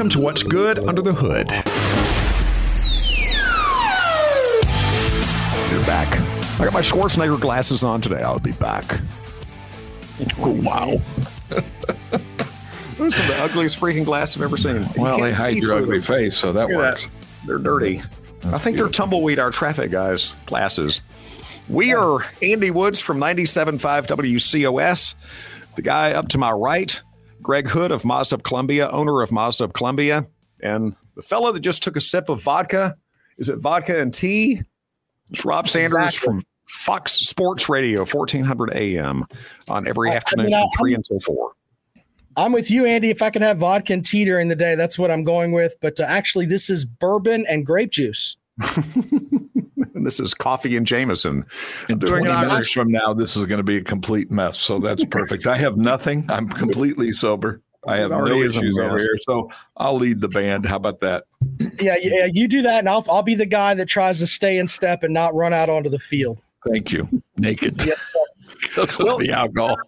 Welcome to What's Good Under the Hood. You're back. I got my Schwarzenegger glasses on today. I'll be back. Oh, wow. Those are the ugliest freaking glasses I've ever seen. You Well, they hide your ugly them. face, so that Look works. that. They're dirty. I think they're tumbleweed, our traffic guys' glasses. We are Andy Woods from 97.5 WCOS. The guy up to my right, Greg Hood of Mazda of Columbia, owner of Mazda of Columbia. And the fellow that just took a sip of vodka, is it vodka and tea? It's Rob Sanders Exactly. from Fox Sports Radio, 1400 AM on every I- I afternoon mean, from 3 until 4. I'm with you, Andy. If I could have vodka and tea during the day, that's what I'm going with. But uh, actually, this is bourbon and grape juice. And this is Coffee and Jameson. In 20 it minutes from now, this is going to be a complete mess. So that's perfect. I have nothing. I'm completely sober. I have no already is a issues over here. So I'll lead the band. How about that? Yeah, yeah. You do that, and I'll I'll be the guy that tries to stay in step and not run out onto the field. Thank you. Naked. Yes, Because of the alcohol.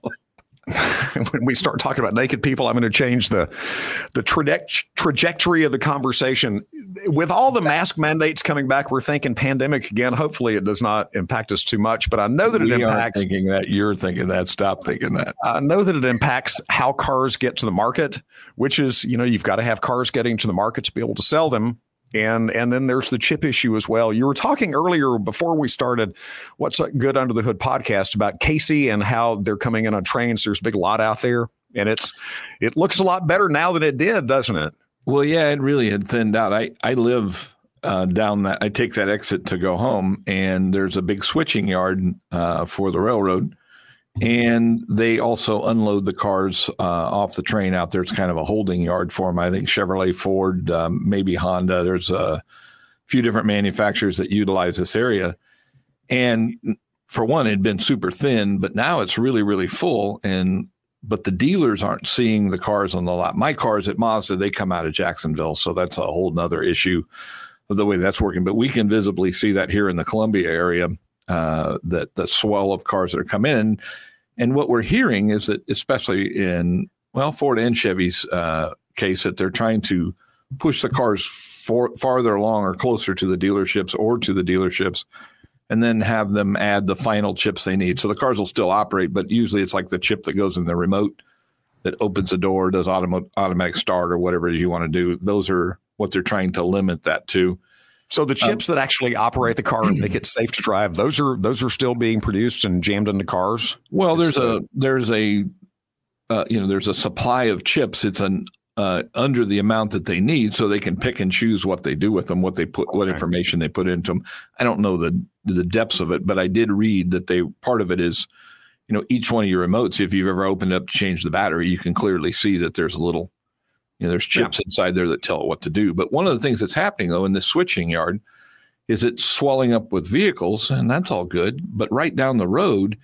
when we start talking about naked people, I'm going to change the the traje- trajectory of the conversation. With all the mask mandates coming back, we're thinking pandemic again. Hopefully, it does not impact us too much, but I know that it We aren't impacts. thinking that. You're thinking that. Stop thinking that. I know that it impacts how cars get to the market, which is you know you've got to have cars getting to the market to be able to sell them. And and then there's the chip issue as well. You were talking earlier before we started what's good under the hood podcast about Casey and how they're coming in on trains. There's a big lot out there, and it's it looks a lot better now than it did, doesn't it? Well, yeah, it really had thinned out. I I live uh, down that. I take that exit to go home, and there's a big switching yard uh, for the railroad, and they also unload the cars uh, off the train out there. It's kind of a holding yard for them. I think Chevrolet, Ford, um, maybe Honda. There's a few different manufacturers that utilize this area, and for one, it had been super thin, but now it's really really full and but the dealers aren't seeing the cars on the lot. My cars at Mazda, they come out of Jacksonville, so that's a whole nother issue of the way that's working. But we can visibly see that here in the Columbia area, uh, that the swell of cars that are coming in. And what we're hearing is that, especially in well Ford and Chevy's uh, case, that they're trying to push the cars for, farther along or closer to the dealerships or to the dealerships and then have them add the final chips they need. So the cars will still operate, but usually it's like the chip that goes in the remote that opens the door, does automatic start or whatever you want to do. Those are what they're trying to limit that to. So the chips that actually operate the car and make it safe to drive, those are those are still being produced and jammed into cars. Well, there's a there's a uh, you know there's a supply of chips. It's an uh, under the amount that they need, so they can pick and choose what they do with them, what they put, what information they put into them. I don't know the the depths of it, but I did read that they part of it is, you know, each one of your remotes. If you've ever opened up to change the battery, you can clearly see that there's a little, you know, there's chips inside there that tell it what to do. But one of the things that's happening though in this switching yard is it's swelling up with vehicles, and that's all good. But right down the road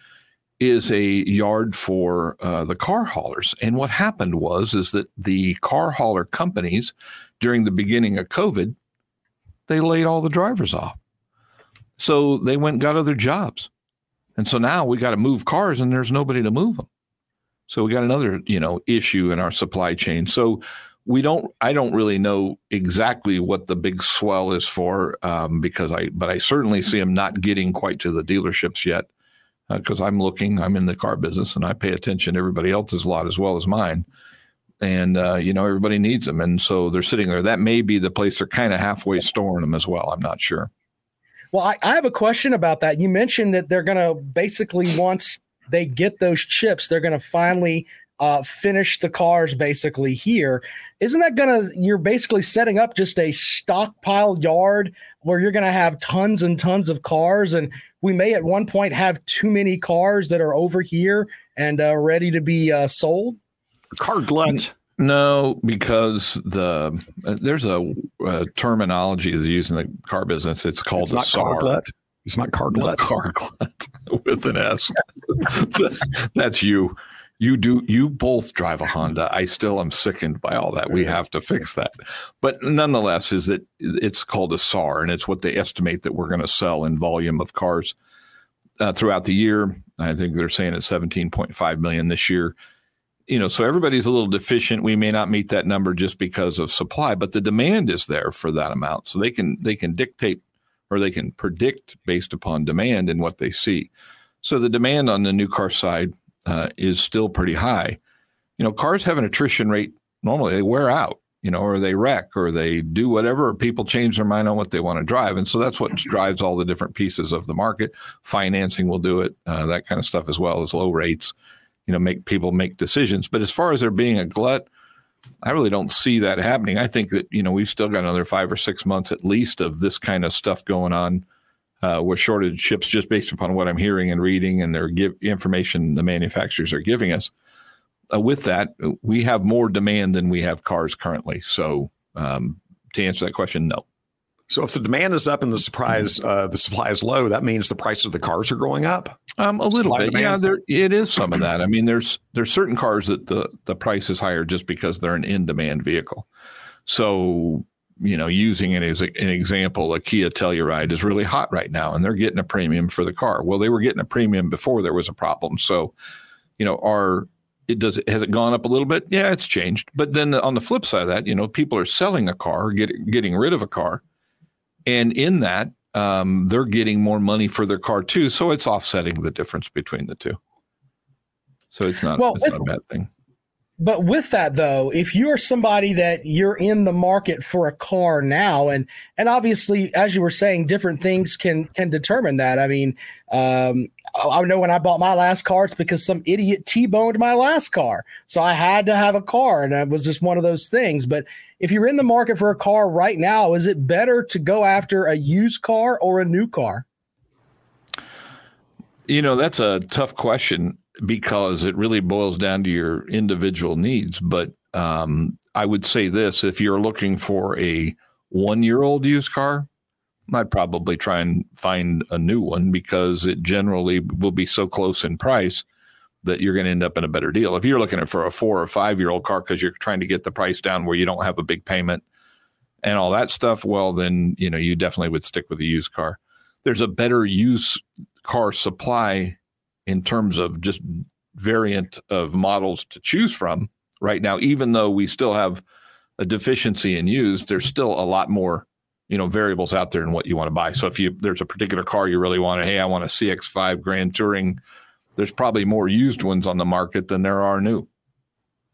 is a yard for uh, the car haulers. And what happened was is that the car hauler companies during the beginning of COVID, they laid all the drivers off. So they went and got other jobs. And so now we got to move cars and there's nobody to move them. So we got another, you know, issue in our supply chain. So we don't I don't really know exactly what the big swell is for um, because I but I certainly see them not getting quite to the dealerships yet because I'm looking, I'm in the car business and I pay attention to everybody else's lot as well as mine. And, uh, you know, everybody needs them. And so they're sitting there. That may be the place they're kind of halfway storing them as well. I'm not sure. Well, I, I have a question about that. You mentioned that they're going to basically once they get those chips, they're going to finally uh, finish the cars basically here. Isn't that going to, you're basically setting up just a stockpile yard where you're going to have tons and tons of cars. And we may at one point have too many cars that are over here and uh, ready to be uh, sold. Car glut. No, because the uh, there's a, a terminology that's used in the car business. It's called It's a not car glut. It's not car Not glut. car glut with an S. That's you. You do. You both drive a Honda. I still am sickened by all that. We have to fix that. But nonetheless, is that it's called a SAR, and it's what they estimate that we're going to sell in volume of cars uh, throughout the year. I think they're saying it's 17.5 million this year. you know, so everybody's a little deficient. We may not meet that number just because of supply, but the demand is there for that amount. So they can they can dictate or they can predict based upon demand and what they see. So the demand on the new car side uh, is still pretty high. You know, cars have an attrition rate normally they wear out, you know, or they wreck or they do whatever, people change their mind on what they want to drive. And so that's what drives all the different pieces of the market. Financing will do it, uh, that kind of stuff, as well as low rates, you know, make people make decisions. But as far as there being a glut, I really don't see that happening. I think that, you know, we've still got another five or six months at least of this kind of stuff going on uh, with shortage ships, just based upon what I'm hearing and reading and their give information the manufacturers are giving us uh, with that, we have more demand than we have cars currently. So um, to answer that question, no. So if the demand is up and the surprise uh, the supply is low, that means the price of the cars are going up. Um, a little bit, demand. yeah. There it is some of that. I mean, there's there's certain cars that the the price is higher just because they're an in demand vehicle. So you know, using it as a, an example, a Kia Telluride is really hot right now, and they're getting a premium for the car. Well, they were getting a premium before there was a problem. So, you know, are it does has it gone up a little bit? Yeah, it's changed. But then on the flip side of that, you know, people are selling a car, get, getting rid of a car, and in that, um, they're getting more money for their car too. So it's offsetting the difference between the two. So it's not, well, it's not a bad thing. But with that though, if you're somebody that you're in the market for a car now, and and obviously, as you were saying, different things can can determine that. I mean, um, I know when I bought my last car, it's because some idiot T-boned my last car, so I had to have a car, and it was just one of those things. But if you're in the market for a car right now, is it better to go after a used car or a new car? You know, that's a tough question because it really boils down to your individual needs. But um, I would say this if you're looking for a one year old used car, I'd probably try and find a new one because it generally will be so close in price that you're going to end up in a better deal. If you're looking for a four or five year old car because you're trying to get the price down where you don't have a big payment and all that stuff, well, then you know you definitely would stick with a used car. There's a better used car supply in terms of just variant of models to choose from right now, even though we still have a deficiency in used, there's still a lot more, you know, variables out there in what you want to buy. So if you there's a particular car you really want to, hey, I want a CX5 Grand Touring, there's probably more used ones on the market than there are new.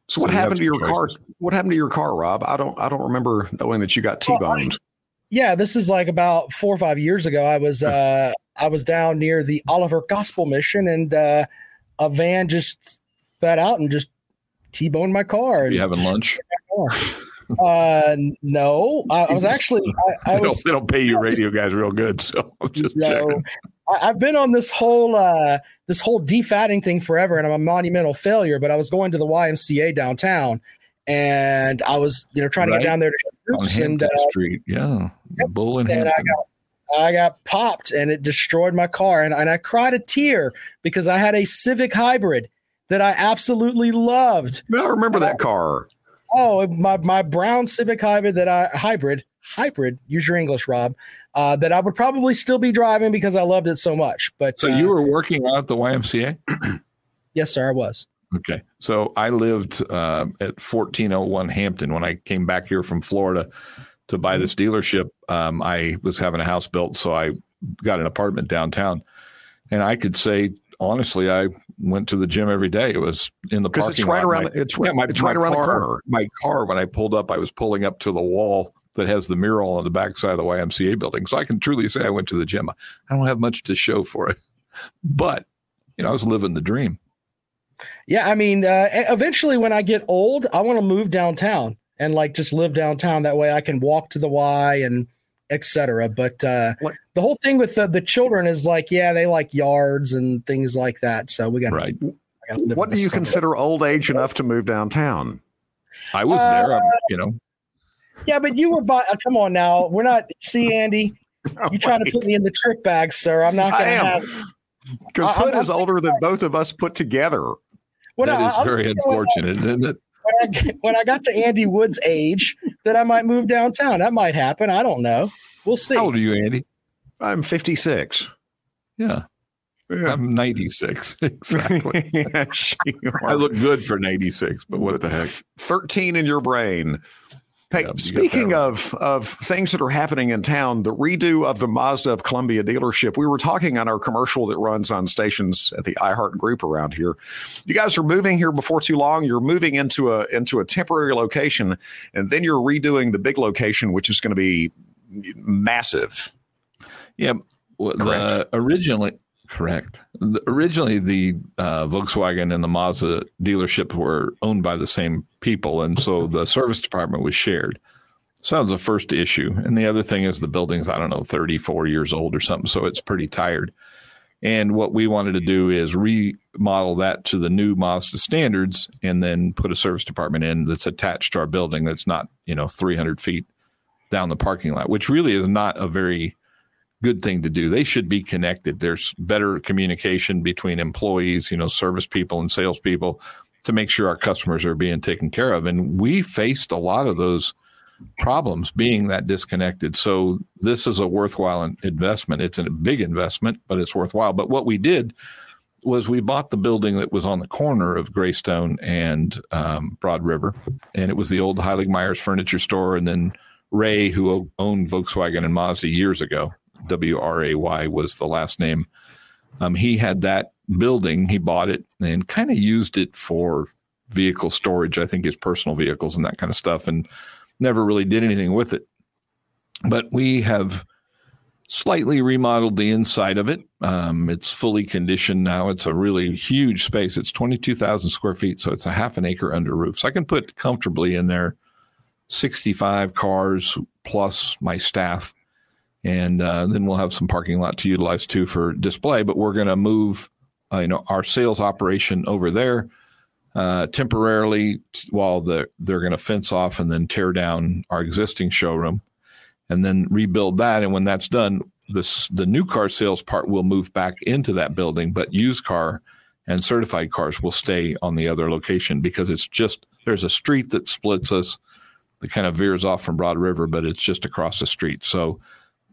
So what happened to your choices. car? What happened to your car, Rob? I don't I don't remember knowing that you got T-boned. Well, yeah, this is like about four or five years ago. I was uh I was down near the Oliver Gospel Mission, and uh, a van just spat out and just t-boned my car. You having lunch? uh, no, I, I was actually. I, I they, was, don't, they, don't, pay you radio guys real good, so I'm just no, checking. I, have been on this whole uh, this whole defatting thing forever, and I'm a monumental failure. But I was going to the YMCA downtown, and I was you know trying right. to get down there to groups and uh, Street, yeah, yep. Bull and, and I got I got popped and it destroyed my car. And, and I cried a tear because I had a Civic hybrid that I absolutely loved. I remember that car. Oh, my, my brown Civic hybrid that I hybrid hybrid. Use your English, Rob. Uh, that I would probably still be driving because I loved it so much. But so uh, you were working out at the YMCA. yes, sir, I was. Okay, so I lived uh, at 1401 Hampton when I came back here from Florida to buy this dealership. Um, I was having a house built, so I got an apartment downtown, and I could say honestly, I went to the gym every day. It was in the parking it's right lot. around. My, the, it's right, yeah, my, it's right around car, the corner. My car, when I pulled up, I was pulling up to the wall that has the mural on the backside of the YMCA building. So I can truly say I went to the gym. I don't have much to show for it, but you know, I was living the dream. Yeah, I mean, uh, eventually, when I get old, I want to move downtown and like just live downtown. That way I can walk to the Y and etc. But uh, the whole thing with the, the children is like, yeah, they like yards and things like that. So we got right. What do you consider old age enough to move downtown? I was uh, there, you know. Yeah, but you were by. Uh, come on now, we're not. See, Andy, you're trying to put me in the trick bag, sir? I'm not going to have. Because Hood is older than both of us put together. Well, that is very unfortunate, isn't it? When I, when I got to Andy Wood's age, that I might move downtown. That might happen. I don't know. We'll see. How old are you, Andy? I'm 56. Yeah. Yeah. I'm 96. Exactly. yes, I look good for 96, but what the heck? 13 in your brain. Hey, speaking of of things that are happening in town, the redo of the Mazda of Columbia dealership. We were talking on our commercial that runs on stations at the iHeart Group around here. You guys are moving here before too long. You're moving into a into a temporary location, and then you're redoing the big location, which is going to be massive. Yeah, well, the, originally Correct. The, originally, the uh, Volkswagen and the Mazda dealership were owned by the same people, and so the service department was shared. So that was the first issue. And the other thing is the building's, I don't know, 34 years old or something, so it's pretty tired. And what we wanted to do is remodel that to the new Mazda standards and then put a service department in that's attached to our building that's not, you know, 300 feet down the parking lot, which really is not a very good thing to do. They should be connected. There's better communication between employees, you know, service people and salespeople to make sure our customers are being taken care of. And we faced a lot of those problems being that disconnected. So this is a worthwhile investment. It's a big investment, but it's worthwhile. But what we did was we bought the building that was on the corner of Greystone and um, Broad River, and it was the old Heilig Meyers furniture store. And then Ray, who owned Volkswagen and Mazda years ago, W R A Y was the last name. Um, he had that building. He bought it and kind of used it for vehicle storage. I think his personal vehicles and that kind of stuff, and never really did anything with it. But we have slightly remodeled the inside of it. Um, it's fully conditioned now. It's a really huge space. It's 22,000 square feet, so it's a half an acre under roof. So I can put comfortably in there 65 cars plus my staff and uh, then we'll have some parking lot to utilize too for display. But we're going to move, uh, you know, our sales operation over there uh, temporarily while the, they're going to fence off and then tear down our existing showroom, and then rebuild that. And when that's done, this the new car sales part will move back into that building, but used car and certified cars will stay on the other location because it's just there's a street that splits us that kind of veers off from Broad River, but it's just across the street. So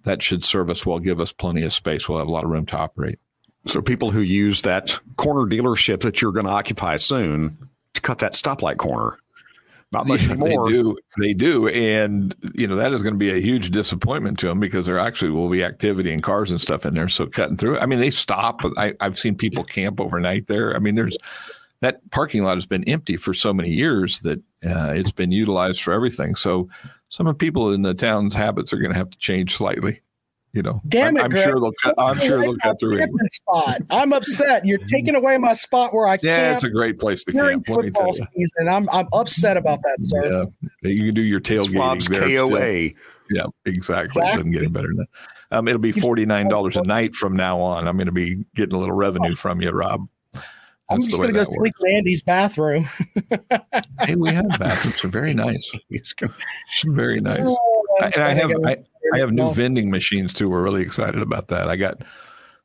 that should serve us well, give us plenty of space. We'll have a lot of room to operate. So people who use that corner dealership that you're going to occupy soon to cut that stoplight corner. Not much yeah, more. They do. They do. And, you know, that is going to be a huge disappointment to them because there actually will be activity and cars and stuff in there. So cutting through, I mean, they stop. I, I've seen people camp overnight there. I mean, there's that parking lot has been empty for so many years that uh, it's been utilized for everything. So some of the people in the town's habits are going to have to change slightly. You know, damn it, I'm, I'm sure they'll. Cut, I'm sure they'll cut through. Spot. I'm upset. You're taking away my spot where I. Can. Yeah, it's a great place to camp. Football season. I'm I'm upset about that, sir. Yeah, you can do your tailgating there. KOA. Still. Yeah, exactly. exactly. It doesn't get any better than that. Um, it'll be forty nine dollars a night from now on. I'm going to be getting a little revenue from you, Rob. I'm just going to go sleep in Andy's bathroom. hey, we have bathrooms. They're very nice. very nice. Oh, and I have I, I, have new vending machines too. We're really excited about that. I got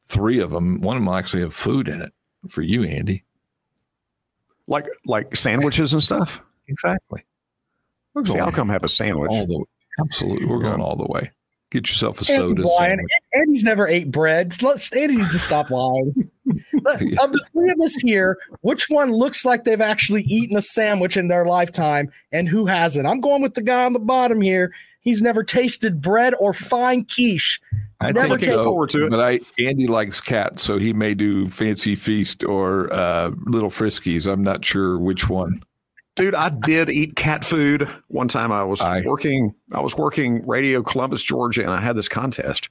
three of them. One of them actually have food in it for you, Andy. Like like sandwiches and stuff. Exactly. See, I'll come have a sandwich. The, absolutely, we're going all the way. Get yourself a soda. Lying. Andy's never ate bread. Let's Andy needs to stop lying. of the three of us here, which one looks like they've actually eaten a sandwich in their lifetime, and who hasn't? I'm going with the guy on the bottom here. He's never tasted bread or fine quiche. I never think so, forward to it. But I Andy likes cats, so he may do fancy feast or uh, little friskies. I'm not sure which one. Dude, I did eat cat food one time. I was I, working. I was working Radio Columbus, Georgia, and I had this contest,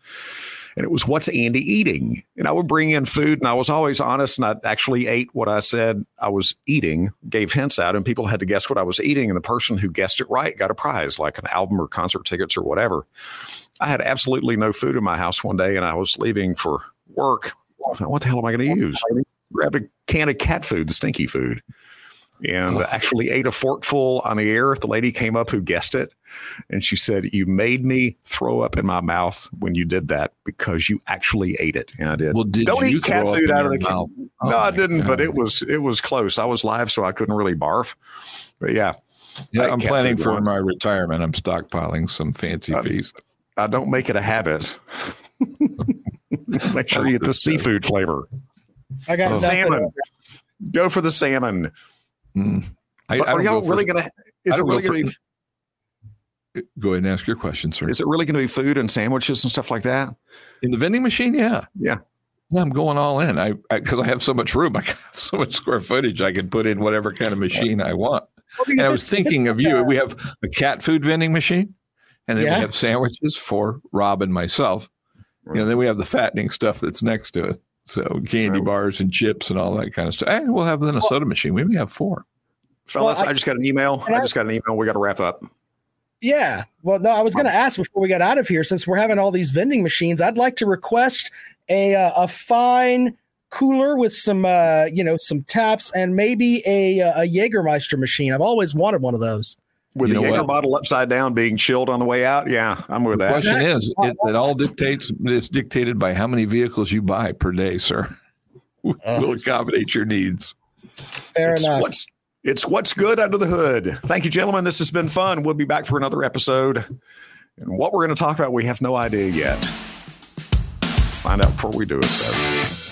and it was "What's Andy eating?" And I would bring in food, and I was always honest, and I actually ate what I said I was eating. Gave hints out, and people had to guess what I was eating, and the person who guessed it right got a prize, like an album or concert tickets or whatever. I had absolutely no food in my house one day, and I was leaving for work. I thought, what the hell am I going to use? Grabbed a can of cat food, the stinky food and oh. actually ate a forkful on the air. The lady came up who guessed it, and she said, "You made me throw up in my mouth when you did that because you actually ate it." And I did. Well, did don't eat cat food out of the mouth? Oh no, I didn't, God. but it was it was close. I was live, so I couldn't really barf. But yeah, yeah, I'm planning for once. my retirement. I'm stockpiling some fancy feast. I don't make it a habit. Make sure you get the seafood flavor. I got Oh. Salmon. Go for the salmon. Mm. I, I are y'all go really going to? Is it really go going to be? go ahead and ask your question, sir. Is it really going to be food and sandwiches and stuff like that? In the vending machine, yeah. Yeah. Yeah, I'm going all in. I because I, have so much room. I got so much square footage. I can put in whatever kind of machine I want. And I was thinking of you. We have a cat food vending machine, and then Yeah. we have sandwiches for Rob and myself. You know, then we have the fattening stuff that's next to it. So candy Right. bars and chips and all that kind of stuff. And we'll have then a soda machine. We may have four. Fellas, Well, I- I, just got an email. I I- just got an email. We got to wrap up. Yeah. Well, no, I was going to ask before we got out of here, since we're having all these vending machines, I'd like to request a uh, a fine cooler with some uh, you know some taps and maybe a uh, a Jägermeister machine. I've always wanted one of those. With You the know Jaeger bottle upside down being chilled on the way out. Yeah, I'm with The that. question is, it, it all dictates. It's dictated by how many vehicles you buy per day, sir. We'll accommodate your needs. Fair it's enough. What's, it's what's good under the hood. Thank you, gentlemen. This has been fun. We'll be back for another episode. And what we're going to talk about, we have no idea yet. Find out before we do it, though.